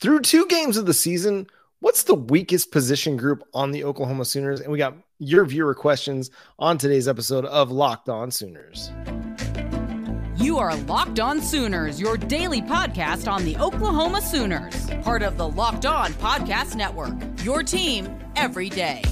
Through two games of the season, what's the weakest position group on the Oklahoma Sooners? And we got your viewer questions on today's episode of Locked On Sooners. You are Locked On Sooners, your daily podcast on the Oklahoma Sooners, part of the Locked On Podcast Network. Your team every day.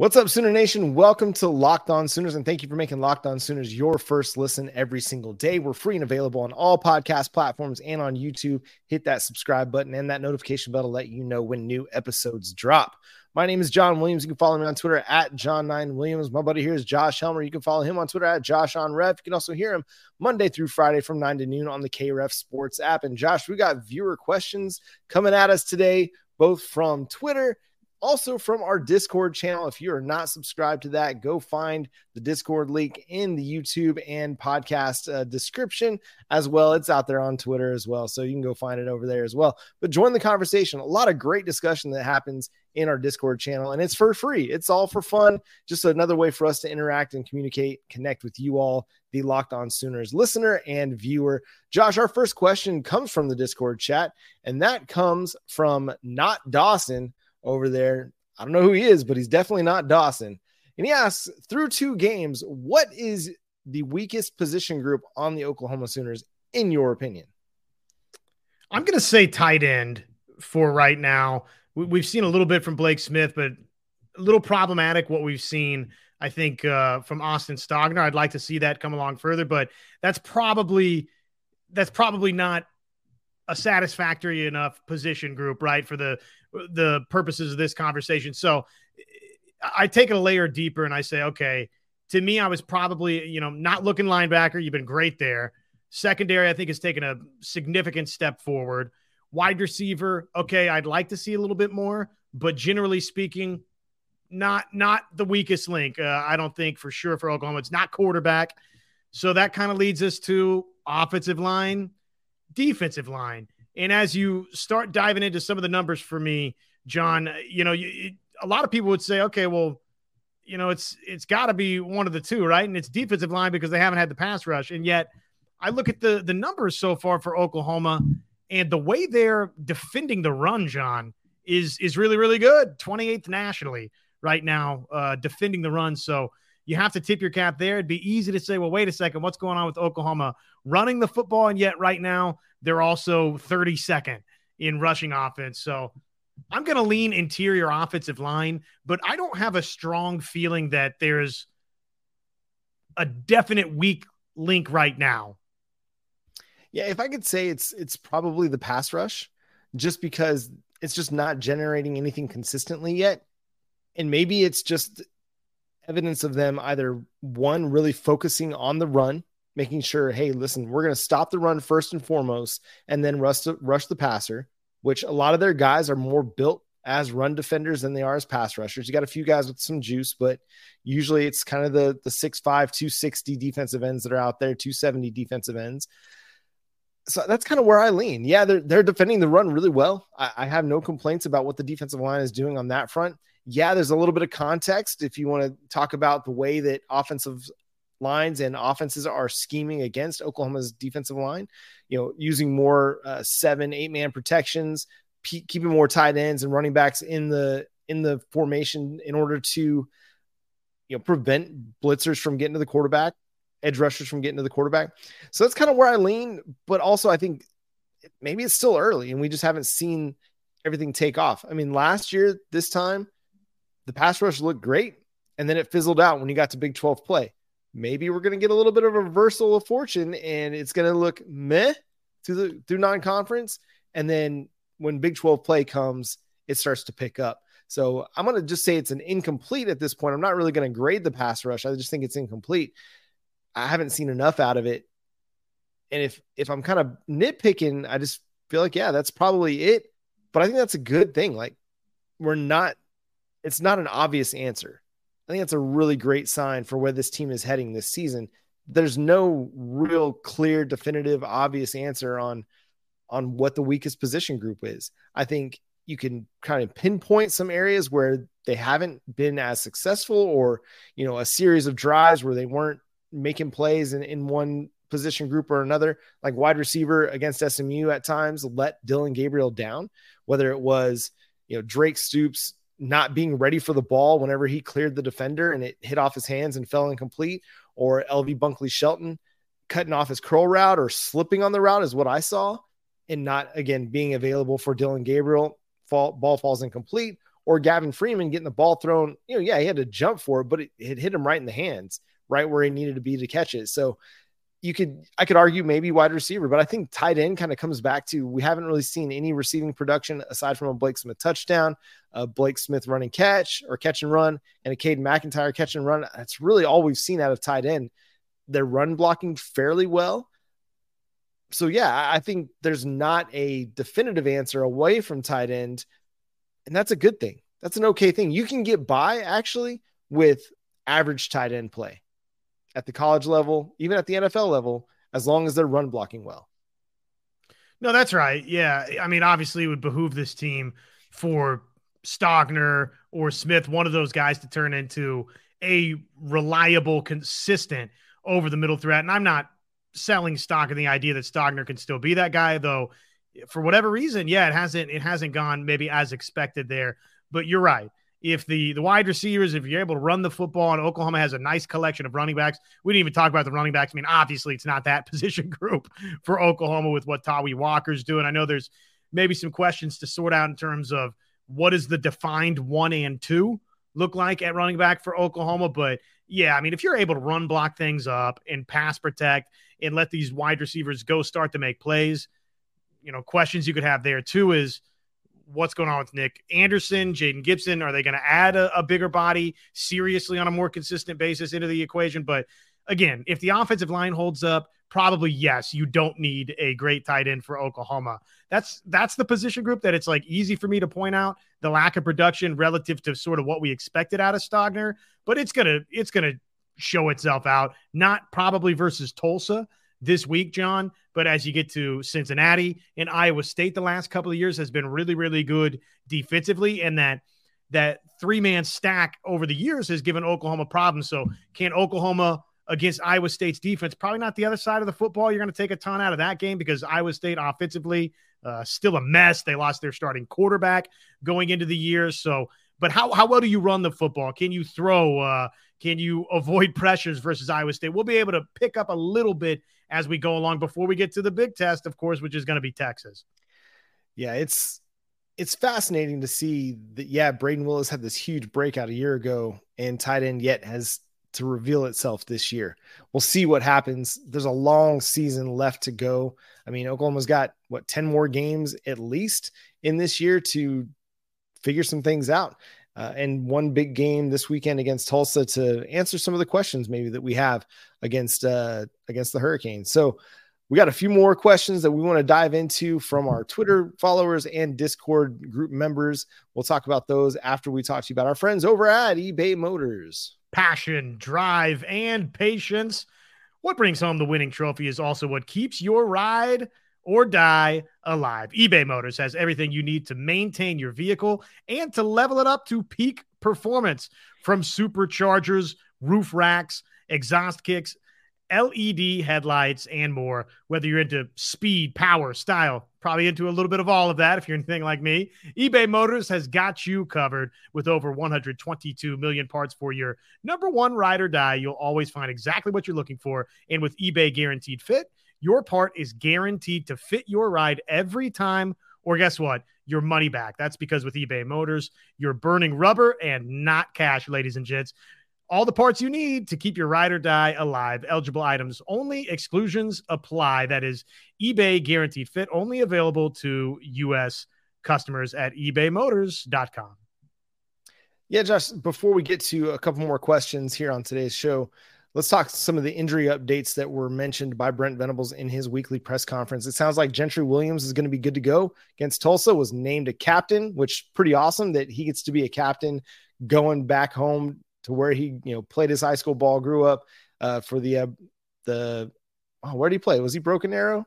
What's up, Sooner Nation? Welcome to Locked On Sooners, and thank you for making Locked On Sooners your first listen every single day. We're free and available on all podcast platforms and on YouTube. Hit that subscribe button and that notification bell to let you know when new episodes drop. My name is John Williams. You can follow me on Twitter at John9Williams. My buddy here is Josh Helmer. You can follow him on Twitter at Josh on Ref. You can also hear him Monday through Friday from 9 to noon on the KREF Sports app. And Josh, we got viewer questions coming at us today, both from Twitter also from our Discord channel. If you are not subscribed to that, go find the Discord link in the YouTube and podcast uh, description as well. It's out there on Twitter as well. So you can go find it over there as well. But join the conversation. A lot of great discussion that happens in our Discord channel, and it's for free. It's all for fun. Just another way for us to interact and communicate, connect with you all, the Locked On Sooners listener and viewer. Josh, our first question comes from the Discord chat, and that comes from Not Dawson over there. I don't know who he is, but he's definitely not Dawson. And he asks, through two games, what is the weakest position group on the Oklahoma Sooners, in your opinion? I'm going to say tight end for right now. We've seen a little bit from Blake Smith, but a little problematic what we've seen. I think uh, from Austin Stogner. I'd like to see that come along further, but that's probably that's probably not a satisfactory enough position group, right, for the the purposes of this conversation. So I take it a layer deeper and I say, okay, to me, I was probably, you know, not looking linebacker. You've been great there. Secondary, I think, has taken a significant step forward. Wide receiver, okay, I'd like to see a little bit more, but generally speaking, not not the weakest link. Uh, I don't think for sure for Oklahoma. It's not quarterback. So that kind of leads us to offensive line, defensive line. And as you start diving into some of the numbers for me, John, you know, you, a lot of people would say, okay, well, you know, it's it's got to be one of the two, right? And it's defensive line because they haven't had the pass rush. And yet, I look at the the numbers so far for Oklahoma, and the way they're defending the run, John, is is really really good. 28th nationally right now, uh, defending the run. So you have to tip your cap there. It'd be easy to say, well, wait a second, what's going on with Oklahoma running the football? And yet, right now, they're also 32nd in rushing offense. So I'm going to lean interior offensive line, but I don't have a strong feeling that there's a definite weak link right now. Yeah, if I could say it's it's probably the pass rush just because it's just not generating anything consistently yet. And maybe it's just evidence of them either one really focusing on the run making sure, hey, listen, we're going to stop the run first and foremost, and then rush the, rush the passer, which a lot of their guys are more built as run defenders than they are as pass rushers. You got a few guys with some juice, but usually it's kind of the the 6'5, 260 defensive ends that are out there, 270 defensive ends. So that's kind of where I lean. Yeah, they're they're defending the run really well. I, I have no complaints about what the defensive line is doing on that front. Yeah, there's a little bit of context if you want to talk about the way that offensive lines and offenses are scheming against Oklahoma's defensive line, you know, using more uh, seven, eight man protections, keeping more tight ends and running backs in the in the formation in order to you know prevent blitzers from getting to the quarterback, edge rushers from getting to the quarterback. So that's kind of where I lean, but also I think maybe it's still early and we just haven't seen everything take off. I mean, last year this time the pass rush looked great and then it fizzled out when you got to Big 12 play. Maybe we're going to get a little bit of a reversal of fortune and it's going to look meh through the through non-conference and then when big 12 play comes it starts to pick up. So i'm going to just say it's an incomplete at this point. I'm not really going to grade the pass rush. I just think it's incomplete. I haven't seen enough out of it. And if if i'm kind of nitpicking i just feel like yeah that's probably it. But i think that's a good thing. Like we're not it's not an obvious answer I think that's a really great sign for where this team is heading this season. There's no real clear, definitive, obvious answer on on what the weakest position group is. I think you can kind of pinpoint some areas where they haven't been as successful or, you know, a series of drives where they weren't making plays in, in one position group or another, like wide receiver against SMU at times let Dillon Gabriel down, whether it was, you know, Drake Stoops not being ready for the ball whenever he cleared the defender and it hit off his hands and fell incomplete, or LV Bunkley Shelton cutting off his curl route or slipping on the route is what I saw, and not again being available for Dillon Gabriel. Fall, ball falls incomplete, or Gavin Freeman getting the ball thrown. You know, yeah, he had to jump for it, but it, it hit him right in the hands, right where he needed to be to catch it. So you could I could argue maybe wide receiver, but I think tight end kind of comes back to we haven't really seen any receiving production aside from a Blake Smith touchdown, a Blake Smith running catch or catch and run, and a Cade McIntyre catch and run. That's really all we've seen out of tight end. They're run blocking fairly well. So yeah, I think there's not a definitive answer away from tight end, and that's a good thing. That's an okay thing. You can get by actually with average tight end play at the college level, even at the NFL level, as long as they're run blocking well. No, that's right. Yeah. I mean, obviously, it would behoove this team for Stogner or Smith, one of those guys, to turn into a reliable, consistent over the middle threat. And I'm not selling stock in the idea that Stogner can still be that guy, though. For whatever reason, yeah, it hasn't it hasn't gone maybe as expected there. But you're right if the the wide receivers, if you're able to run the football, and Oklahoma has a nice collection of running backs. We didn't even talk about the running backs. I mean, obviously, it's not that position group for Oklahoma with what Tawee Walker's doing. I know there's maybe some questions to sort out in terms of what is the defined one and two look like at running back for Oklahoma. But yeah, I mean, if you're able to run block things up and pass protect and let these wide receivers go start to make plays, you know, questions you could have there too is what's going on with Nic Anderson, Jayden Gibson? Are they going to add a, a, bigger body seriously on a more consistent basis into the equation? But again, if the offensive line holds up, probably yes, you don't need a great tight end for Oklahoma. That's that's the position group that it's like easy for me to point out the lack of production relative to sort of what we expected out of Stogner, but it's gonna it's gonna show itself out. Not probably versus Tulsa this week, John. But as you get to Cincinnati and Iowa State, the last couple of years has been really, really good defensively, and that that three man stack over the years has given Oklahoma problems. So can Oklahoma against Iowa State's defense? Probably not the other side of the football. You're going to take a ton out of that game because Iowa State offensively uh, still a mess. They lost their starting quarterback going into the year. So, but how how well do you run the football? Can you throw? Uh, can you avoid pressures versus Iowa State? We'll be able to pick up a little bit as we go along before we get to the big test, of course, which is going to be Texas. Yeah, it's it's fascinating to see that. Yeah, Brayden Willis had this huge breakout a year ago, and tight end yet has to reveal itself this year. We'll see what happens. There's a long season left to go. I mean, Oklahoma's got what 10 more games at least in this year to figure some things out uh, and one big game this weekend against Tulsa to answer some of the questions maybe that we have against uh, against the Hurricanes. So we got a few more questions that we want to dive into from our Twitter followers and Discord group members. We'll talk about those after we talk to you about our friends over at eBay Motors. Passion, drive, and patience. What brings home the winning trophy is also what keeps your ride or die alive. eBay Motors has everything you need to maintain your vehicle and to level it up to peak performance from superchargers, roof racks, exhaust kicks, LED headlights, and more. Whether you're into speed, power, style, probably into a little bit of all of that if you're anything like me, eBay Motors has got you covered with over 122 million parts for your number one ride or die. You'll always find exactly what you're looking for. And with eBay Guaranteed Fit, your part is guaranteed to fit your ride every time. Or guess what? Your money back. That's because with eBay Motors, you're burning rubber and not cash, ladies and gents. All the parts you need to keep your ride or die alive. Eligible items only. Exclusions apply. That is eBay guaranteed fit, only available to U.S. customers at ebaymotors.com. Yeah, Josh, before we get to a couple more questions here on today's show, Let's talk some of the injury updates that were mentioned by Brent Venables in his weekly press conference. It sounds like Gentry Williams is going to be good to go against Tulsa. Was named a captain, which pretty awesome that he gets to be a captain going back home to where he you know played his high school ball, grew up uh, for the uh, the oh, where did he play? Was he Broken Arrow?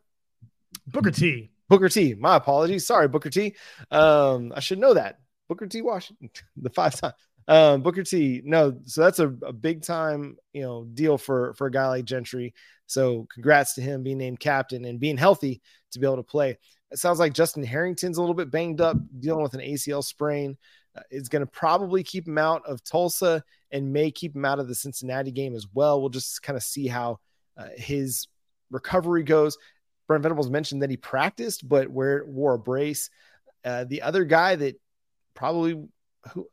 Booker T. Booker T. My apologies. Sorry, Booker T. Um, I should know that. Booker T. Washington, the five time. Um, Booker T. No, so that's a, a big time, you know, deal for for a guy like Gentry. So congrats to him being named captain and being healthy to be able to play. It sounds like Justin Harrington's a little bit banged up, dealing with an ACL sprain. Uh, is going to probably keep him out of Tulsa and may keep him out of the Cincinnati game as well. We'll just kind of see how uh, his recovery goes. Brent Venables mentioned that he practiced, but where wore a brace. Uh, the other guy that probably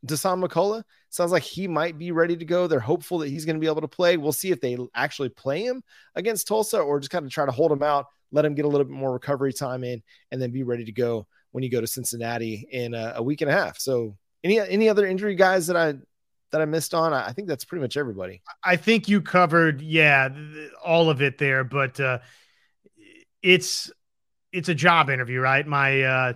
Dasan McCullough sounds like he might be ready to go. They're hopeful that he's going to be able to play. We'll see if they actually play him against Tulsa or just kind of try to hold him out, let him get a little bit more recovery time in, and then be ready to go when you go to Cincinnati in a, a week and a half. So any any other injury guys that I that I missed on? I think that's pretty much everybody. I think you covered, yeah, all of it there. But uh, it's it's a job interview, right? My uh,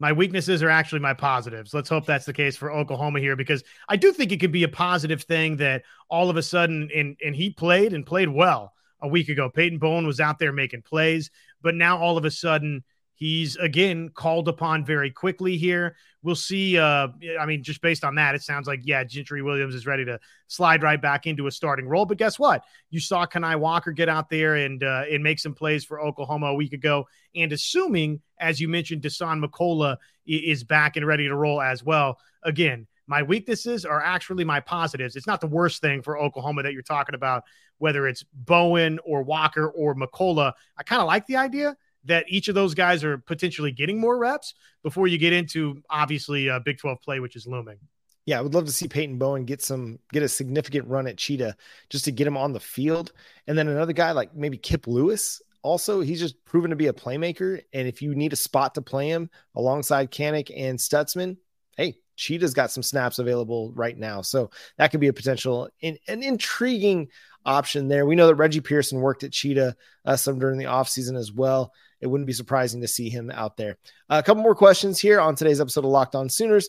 my weaknesses are actually my positives. Let's hope that's the case for Oklahoma here because I do think it could be a positive thing that all of a sudden and and he played and played well a week ago. Peyton Bowen was out there making plays, but now all of a sudden He's again called upon very quickly here. We'll see. Uh, I mean, just based on that, it sounds like yeah, Gentry Williams is ready to slide right back into a starting role. But guess what? You saw Kani Walker get out there and uh, and make some plays for Oklahoma a week ago. And assuming, as you mentioned, Dasan McCullough is back and ready to roll as well. Again, my weaknesses are actually my positives. It's not the worst thing for Oklahoma that you're talking about, whether it's Bowen or Walker or McCullough. I kind of like the idea that each of those guys are potentially getting more reps before you get into obviously a Big 12 play, which is looming. Yeah, I would love to see Peyton Bowen get some get a significant run at Cheetah just to get him on the field. And then another guy like maybe Kip Lewis. Also, he's just proven to be a playmaker. And if you need a spot to play him alongside Kanak and Stutzman, hey, Cheetah's got some snaps available right now. So that could be a potential in, an intriguing option there. We know that Reggie Pearson worked at Cheetah uh, some during the offseason as well it wouldn't be surprising to see him out there. Uh, a couple more questions here on today's episode of Locked On Sooners.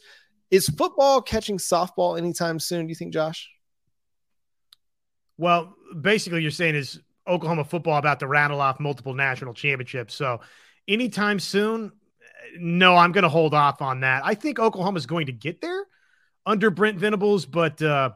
Is football catching softball anytime soon? Do you think, Josh? Well, basically, you're saying is Oklahoma football about to rattle off multiple national championships. So, anytime soon, no, I'm going to hold off on that. I think Oklahoma is going to get there under Brent Venables, but uh,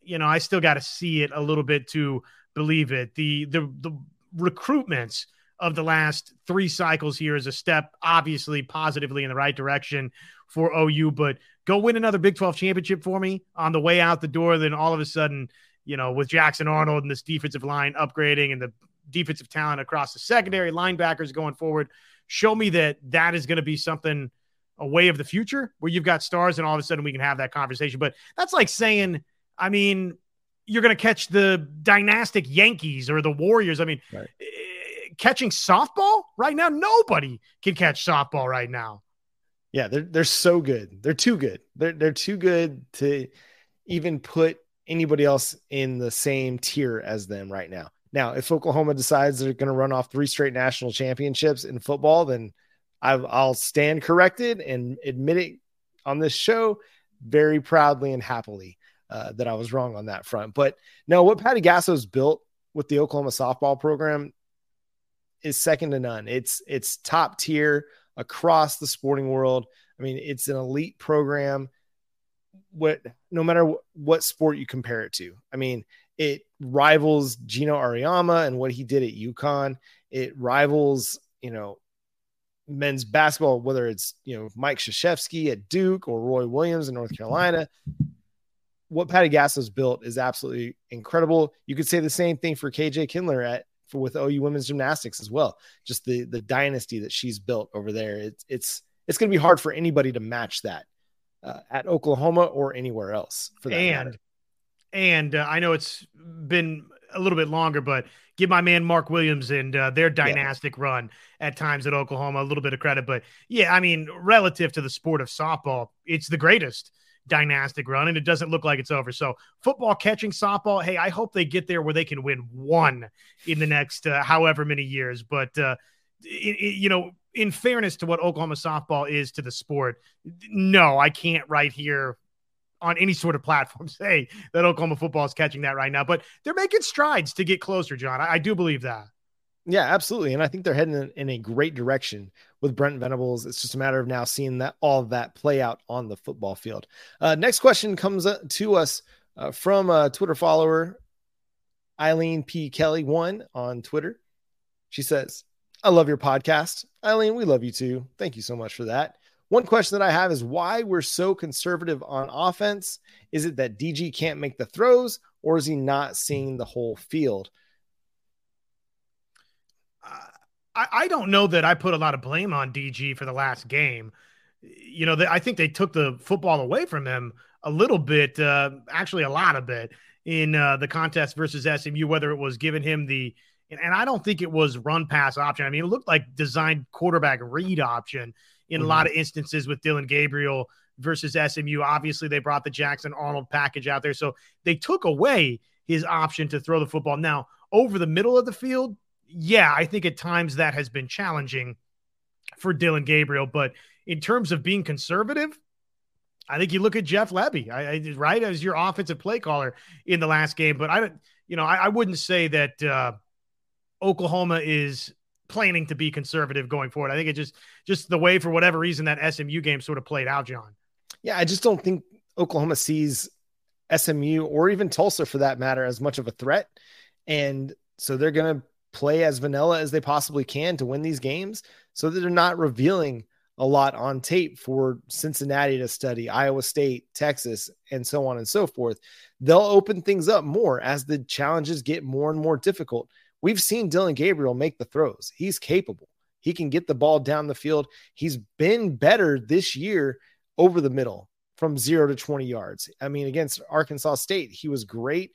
you know, I still got to see it a little bit to believe it. The the the recruitments of the last three cycles here is a step, obviously, positively in the right direction for OU. But go win another Big 12 championship for me on the way out the door. Then all of a sudden, you know, with Jackson Arnold and this defensive line upgrading and the defensive talent across the secondary linebackers going forward, show me that that is going to be something a way of the future where you've got stars and all of a sudden we can have that conversation. But that's like saying, I mean, you're going to catch the dynastic Yankees or the Warriors. I mean, right catching softball right now. Nobody can catch softball right now. Yeah, they're they're so good. They're too good. They're they're too good to even put anybody else in the same tier as them right now. Now, if Oklahoma decides they're going to run off three straight national championships in football, then i will stand corrected and admit it on this show very proudly and happily uh, that I was wrong on that front. But no, what Patty Gasso's built with the Oklahoma softball program is second to none. It's it's top tier across the sporting world. I mean, it's an elite program. What no matter what sport you compare it to, I mean, it rivals Geno Auriemma and what he did at UConn. It rivals, you know, men's basketball, whether it's you know Mike Krzyzewski at Duke or Roy Williams in North Carolina. What Patty Gasso's built is absolutely incredible. You could say the same thing for KJ Kindler at for with OU women's gymnastics as well. Just the the dynasty that she's built over there. It's it's it's going to be hard for anybody to match that uh, at Oklahoma or anywhere else for that. And matter. and uh, I know it's been a little bit longer, but give my man Mark Williams and uh, their dynastic yeah. run at times at Oklahoma a little bit of credit. But yeah, I mean, relative to the sport of softball, it's the greatest dynastic run, and it doesn't look like it's over. So, football, catching, softball. Hey, I hope they get there where they can win one in the next uh, however many years. But uh, it, it, you know, in fairness to what Oklahoma softball is to the sport, no, I can't right here on any sort of platform say that Oklahoma football is catching that right now. But they're making strides to get closer, John. I, I do believe that. Yeah, absolutely. And I think they're heading in, a great direction with Brent Venables. It's just a matter of now seeing that all that play out on the football field. Uh, next question comes uh, to us uh, from a Twitter follower, Eileen P. Kelly one on Twitter. She says, I love your podcast. Eileen, we love you too. Thank you so much for that. One question that I have is why we're so conservative on offense. Is it that DG can't make the throws or is he not seeing the whole field? I, I don't know that I put a lot of blame on DG for the last game. You know, I think they took the football away from him a little bit, uh, actually a lot of bit in uh, the contest versus SMU, whether it was giving him the and I don't think it was run pass option. I mean, it looked like designed quarterback read option in mm-hmm. a lot of instances with Dillon Gabriel versus SMU. Obviously, they brought the Jackson Arnold package out there. So they took away his option to throw the football. Now, over the middle of the field, yeah, I think at times that has been challenging for Dillon Gabriel. But in terms of being conservative, I think you look at Jeff Lebby, I, I, right, as your offensive play caller in the last game. But I don't, you know, I, I wouldn't say that uh, Oklahoma is planning to be conservative going forward. I think it just just the way for whatever reason that SMU game sort of played out, John. Yeah, I just don't think Oklahoma sees SMU or even Tulsa for that matter as much of a threat. And so they're going to play as vanilla as they possibly can to win these games so that they're not revealing a lot on tape for Cincinnati to study, Iowa State, Texas, and so on and so forth. They'll open things up more as the challenges get more and more difficult. We've seen Dillon Gabriel make the throws. He's capable. He can get the ball down the field. He's been better this year over the middle from zero to 20 yards. I mean, against Arkansas State, he was great.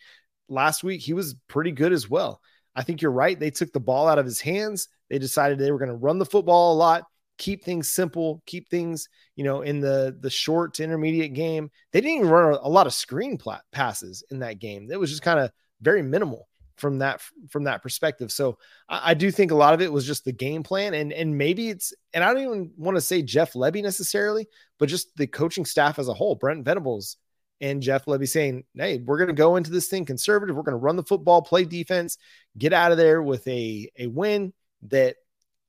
Last week, he was pretty good as well. I think you're right. They took the ball out of his hands. They decided they were going to run the football a lot, keep things simple, keep things, you know, in the the short to intermediate game. They didn't even run a lot of screen passes in that game. It was just kind of very minimal from that from that perspective. So I, I, do think a lot of it was just the game plan, and and maybe it's and I don't even want to say Jeff Lebby necessarily, but just the coaching staff as a whole, Brent Venables and Jeff Lebby saying, "Hey, we're going to go into this thing conservative. We're going to run the football, play defense, get out of there with a a win that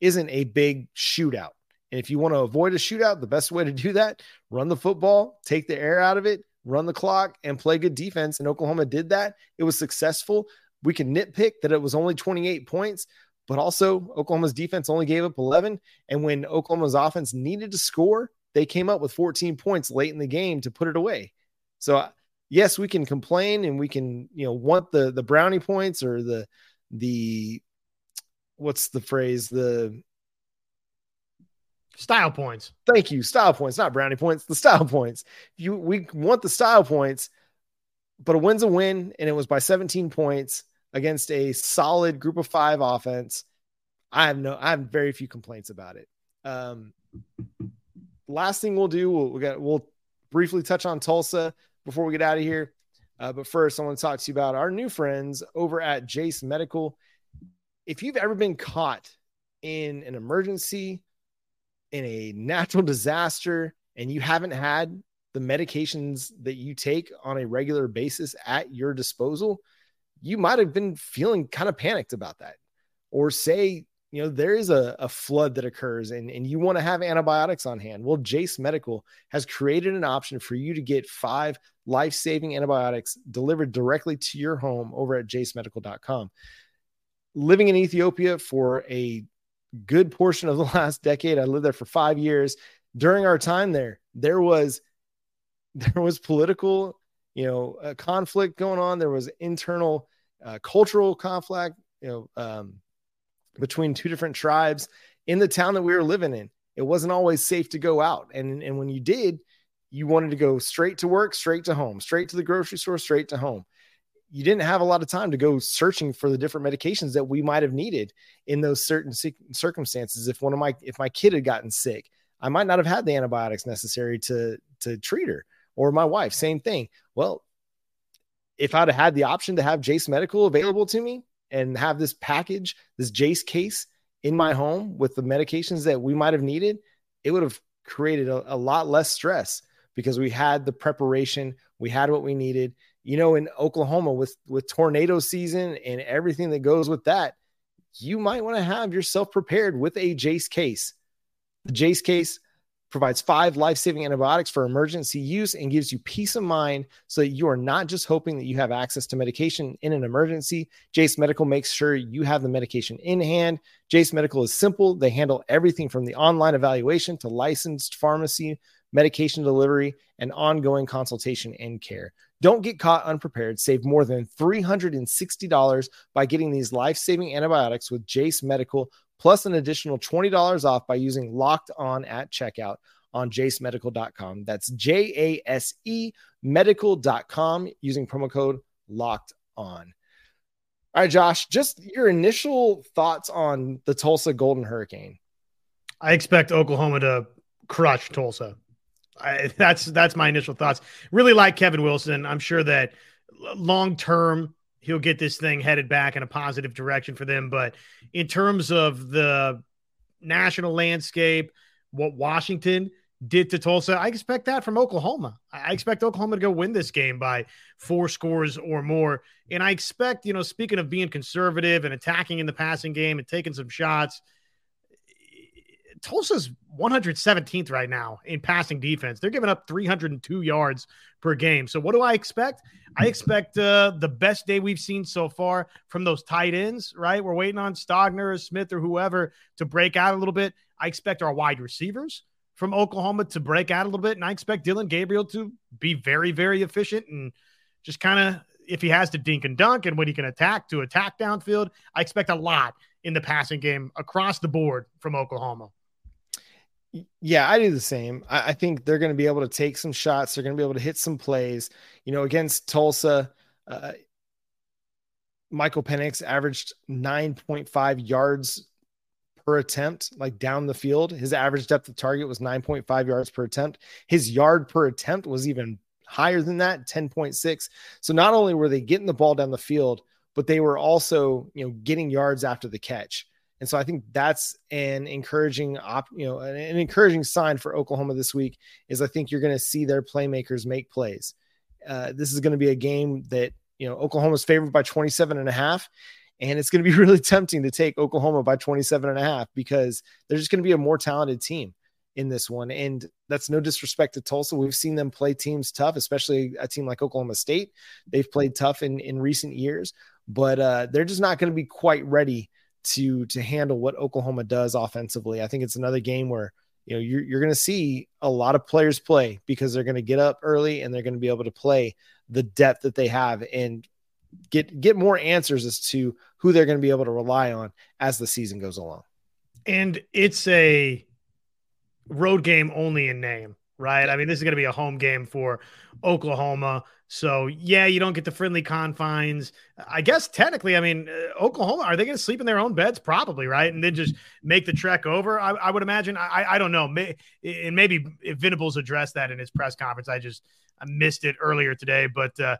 isn't a big shootout." And if you want to avoid a shootout, the best way to do that, run the football, take the air out of it, run the clock, and play good defense. And Oklahoma did that. It was successful we can nitpick that it was only 28 points, but also Oklahoma's defense only gave up 11. And when Oklahoma's offense needed to score, they came up with 14 points late in the game to put it away. So uh, yes, we can complain and we can, you know, want the the brownie points or the the what's the phrase the style points. Thank you, style points, not brownie points, the style points. You we want the style points, but a win's a win, and it was by 17 points against a solid group of five offense. I have no, I have very few complaints about it. Um, last thing we'll do, we'll, we got, we'll briefly touch on Tulsa before we get out of here. Uh, but first, I want to talk to you about our new friends over at Jase Medical. If you've ever been caught in an emergency, in a natural disaster, and you haven't had the medications that you take on a regular basis at your disposal, you might have been feeling kind of panicked about that. Or say, you know, there is a, a flood that occurs and, and you want to have antibiotics on hand. Well, Jase Medical has created an option for you to get five life saving antibiotics delivered directly to your home over at jasemedical.com. Living in Ethiopia for a good portion of the last decade, I lived there for five years. During our time there, there was there was political, you know, uh, conflict going on. There was internal uh, cultural conflict, you know, um, between two different tribes in the town that we were living in. It wasn't always safe to go out, and and when you did, you wanted to go straight to work, straight to home, straight to the grocery store, straight to home. You didn't have a lot of time to go searching for the different medications that we might have needed in those certain circumstances. If one of my if my kid had gotten sick, I might not have had the antibiotics necessary to to treat her, or my wife, same thing. Well, if I'd have had the option to have Jase Medical available to me and have this package, this Jase case in my home with the medications that we might have needed, it would have created a, a, lot less stress because we had the preparation, we had what we needed. You know, in Oklahoma with with tornado season and everything that goes with that, you might want to have yourself prepared with a Jase case. The Jase case provides five life saving antibiotics for emergency use and gives you peace of mind so that you are not just hoping that you have access to medication in an emergency. Jase Medical makes sure you have the medication in hand. Jase Medical is simple, they handle everything from the online evaluation to licensed pharmacy, medication delivery, and ongoing consultation and care. Don't get caught unprepared. Save more than $360 by getting these life saving antibiotics with Jase Medical plus an additional $20 off by using locked on at checkout on jasemedical.com. That's J A S E medical.com using promo code locked on. All right, Josh, just your initial thoughts on the Tulsa Golden Hurricane. I expect Oklahoma to crush Tulsa. I, that's that's my initial thoughts. Really like Kevin Wilson. I'm sure that long term he'll get this thing headed back in a positive direction for them. But in terms of the national landscape, what Washington did to Tulsa, I expect that from Oklahoma. I expect Oklahoma to go win this game by four scores or more. And I expect, you know, speaking of being conservative and attacking in the passing game and taking some shots, Tulsa's 117th right now in passing defense. They're giving up 302 yards per game. So what do I expect? I expect uh, the best day we've seen so far from those tight ends, right? We're waiting on Stogner or Smith or whoever to break out a little bit. I expect our wide receivers from Oklahoma to break out a little bit. And I expect Dillon Gabriel to be very, very efficient and just kind of, if he has to dink and dunk and when he can attack to attack downfield, I expect a lot in the passing game across the board from Oklahoma. Yeah, I do the same. I, I think they're going to be able to take some shots. They're going to be able to hit some plays. You know, against Tulsa, uh, Michael Penix averaged 9.5 yards per attempt, like down the field. His average depth of target was 9.5 yards per attempt. His yard per attempt was even higher than that, 10.6. So not only were they getting the ball down the field, but they were also, you know, getting yards after the catch. And so I think that's an encouraging op, you know, an, an encouraging sign for Oklahoma this week is I think you're going to see their playmakers make plays. Uh, this is going to be a game that, you know, Oklahoma's favored by 27 and a half. And it's going to be really tempting to take Oklahoma by 27 and a half because they're just going to be a more talented team in this one. And that's no disrespect to Tulsa. We've seen them play teams tough, especially a team like Oklahoma State. They've played tough in, in recent years, but uh, they're just not going to be quite ready to to handle what Oklahoma does offensively. I think it's another game where you know you're, you're going to see a lot of players play because they're going to get up early and they're going to be able to play the depth that they have and get get more answers as to who they're going to be able to rely on as the season goes along. And it's a road game only in name, right? I mean, this is going to be a home game for Oklahoma. So yeah, you don't get the friendly confines. I guess technically, I mean, uh, Oklahoma are they going to sleep in their own beds? Probably, right? And then just make the trek over. I, I would imagine. I, I don't know. May, and maybe if Venables addressed that in his press conference, I just I missed it earlier today. But uh,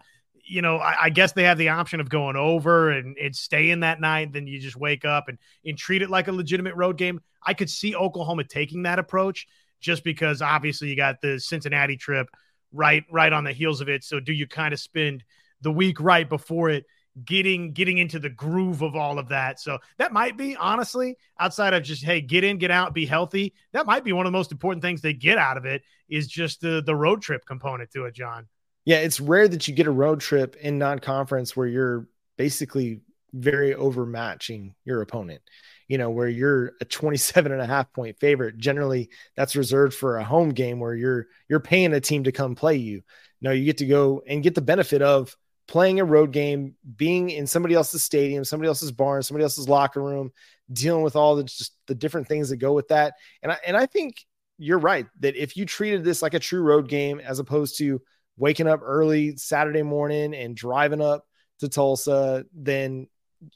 you know, I, I, guess they have the option of going over and, and staying that night. Then you just wake up and, and treat it like a legitimate road game. I could see Oklahoma taking that approach just because obviously you got the Cincinnati trip right right on the heels of it. So do you kind of spend the week right before it getting getting into the groove of all of that. So that might be honestly outside of just hey, get in, get out, be healthy. That might be one of the most important things they get out of it is just the the road trip component to it, John. Yeah, it's rare that you get a road trip in non-conference where you're basically very overmatching your opponent you know, where you're a 27 and a half point favorite. Generally, that's reserved for a home game where you're you're paying a team to come play you. No, you get to go and get the benefit of playing a road game, being in somebody else's stadium, somebody else's barn, somebody else's locker room, dealing with all the just the different things that go with that. And I and I think you're right that if you treated this like a true road game as opposed to waking up early Saturday morning and driving up to Tulsa, then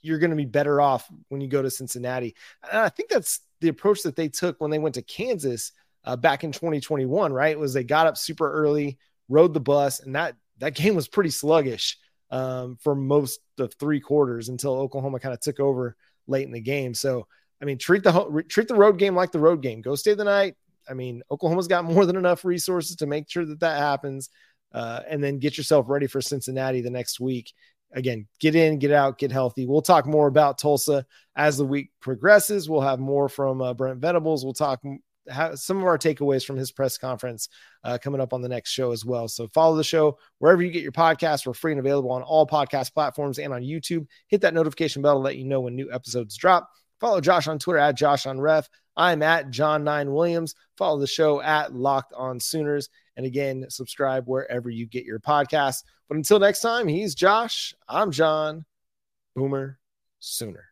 you're going to be better off when you go to Cincinnati. And I think that's the approach that they took when they went to Kansas uh, back in 2021. Right, was they got up super early, rode the bus, and that that game was pretty sluggish um, for most of three quarters until Oklahoma kind of took over late in the game. So I mean, treat the treat the road game like the road game. Go stay the night. I mean, Oklahoma's got more than enough resources to make sure that that happens, uh, and then get yourself ready for Cincinnati the next week again, get in, get out, get healthy. We'll talk more about Tulsa as the week progresses. We'll have more from uh, Brent Venables. We'll talk some of our takeaways from his press conference uh, coming up on the next show as well. So follow the show wherever you get your podcasts. We're free and available on all podcast platforms and on YouTube. Hit that notification bell to let you know when new episodes drop. Follow Josh on Twitter at Josh on Ref. I'm at John Nine Williams. Follow the show at Locked On Sooners. And again, subscribe wherever you get your podcasts. But until next time, he's Josh. I'm John. Boomer Sooner.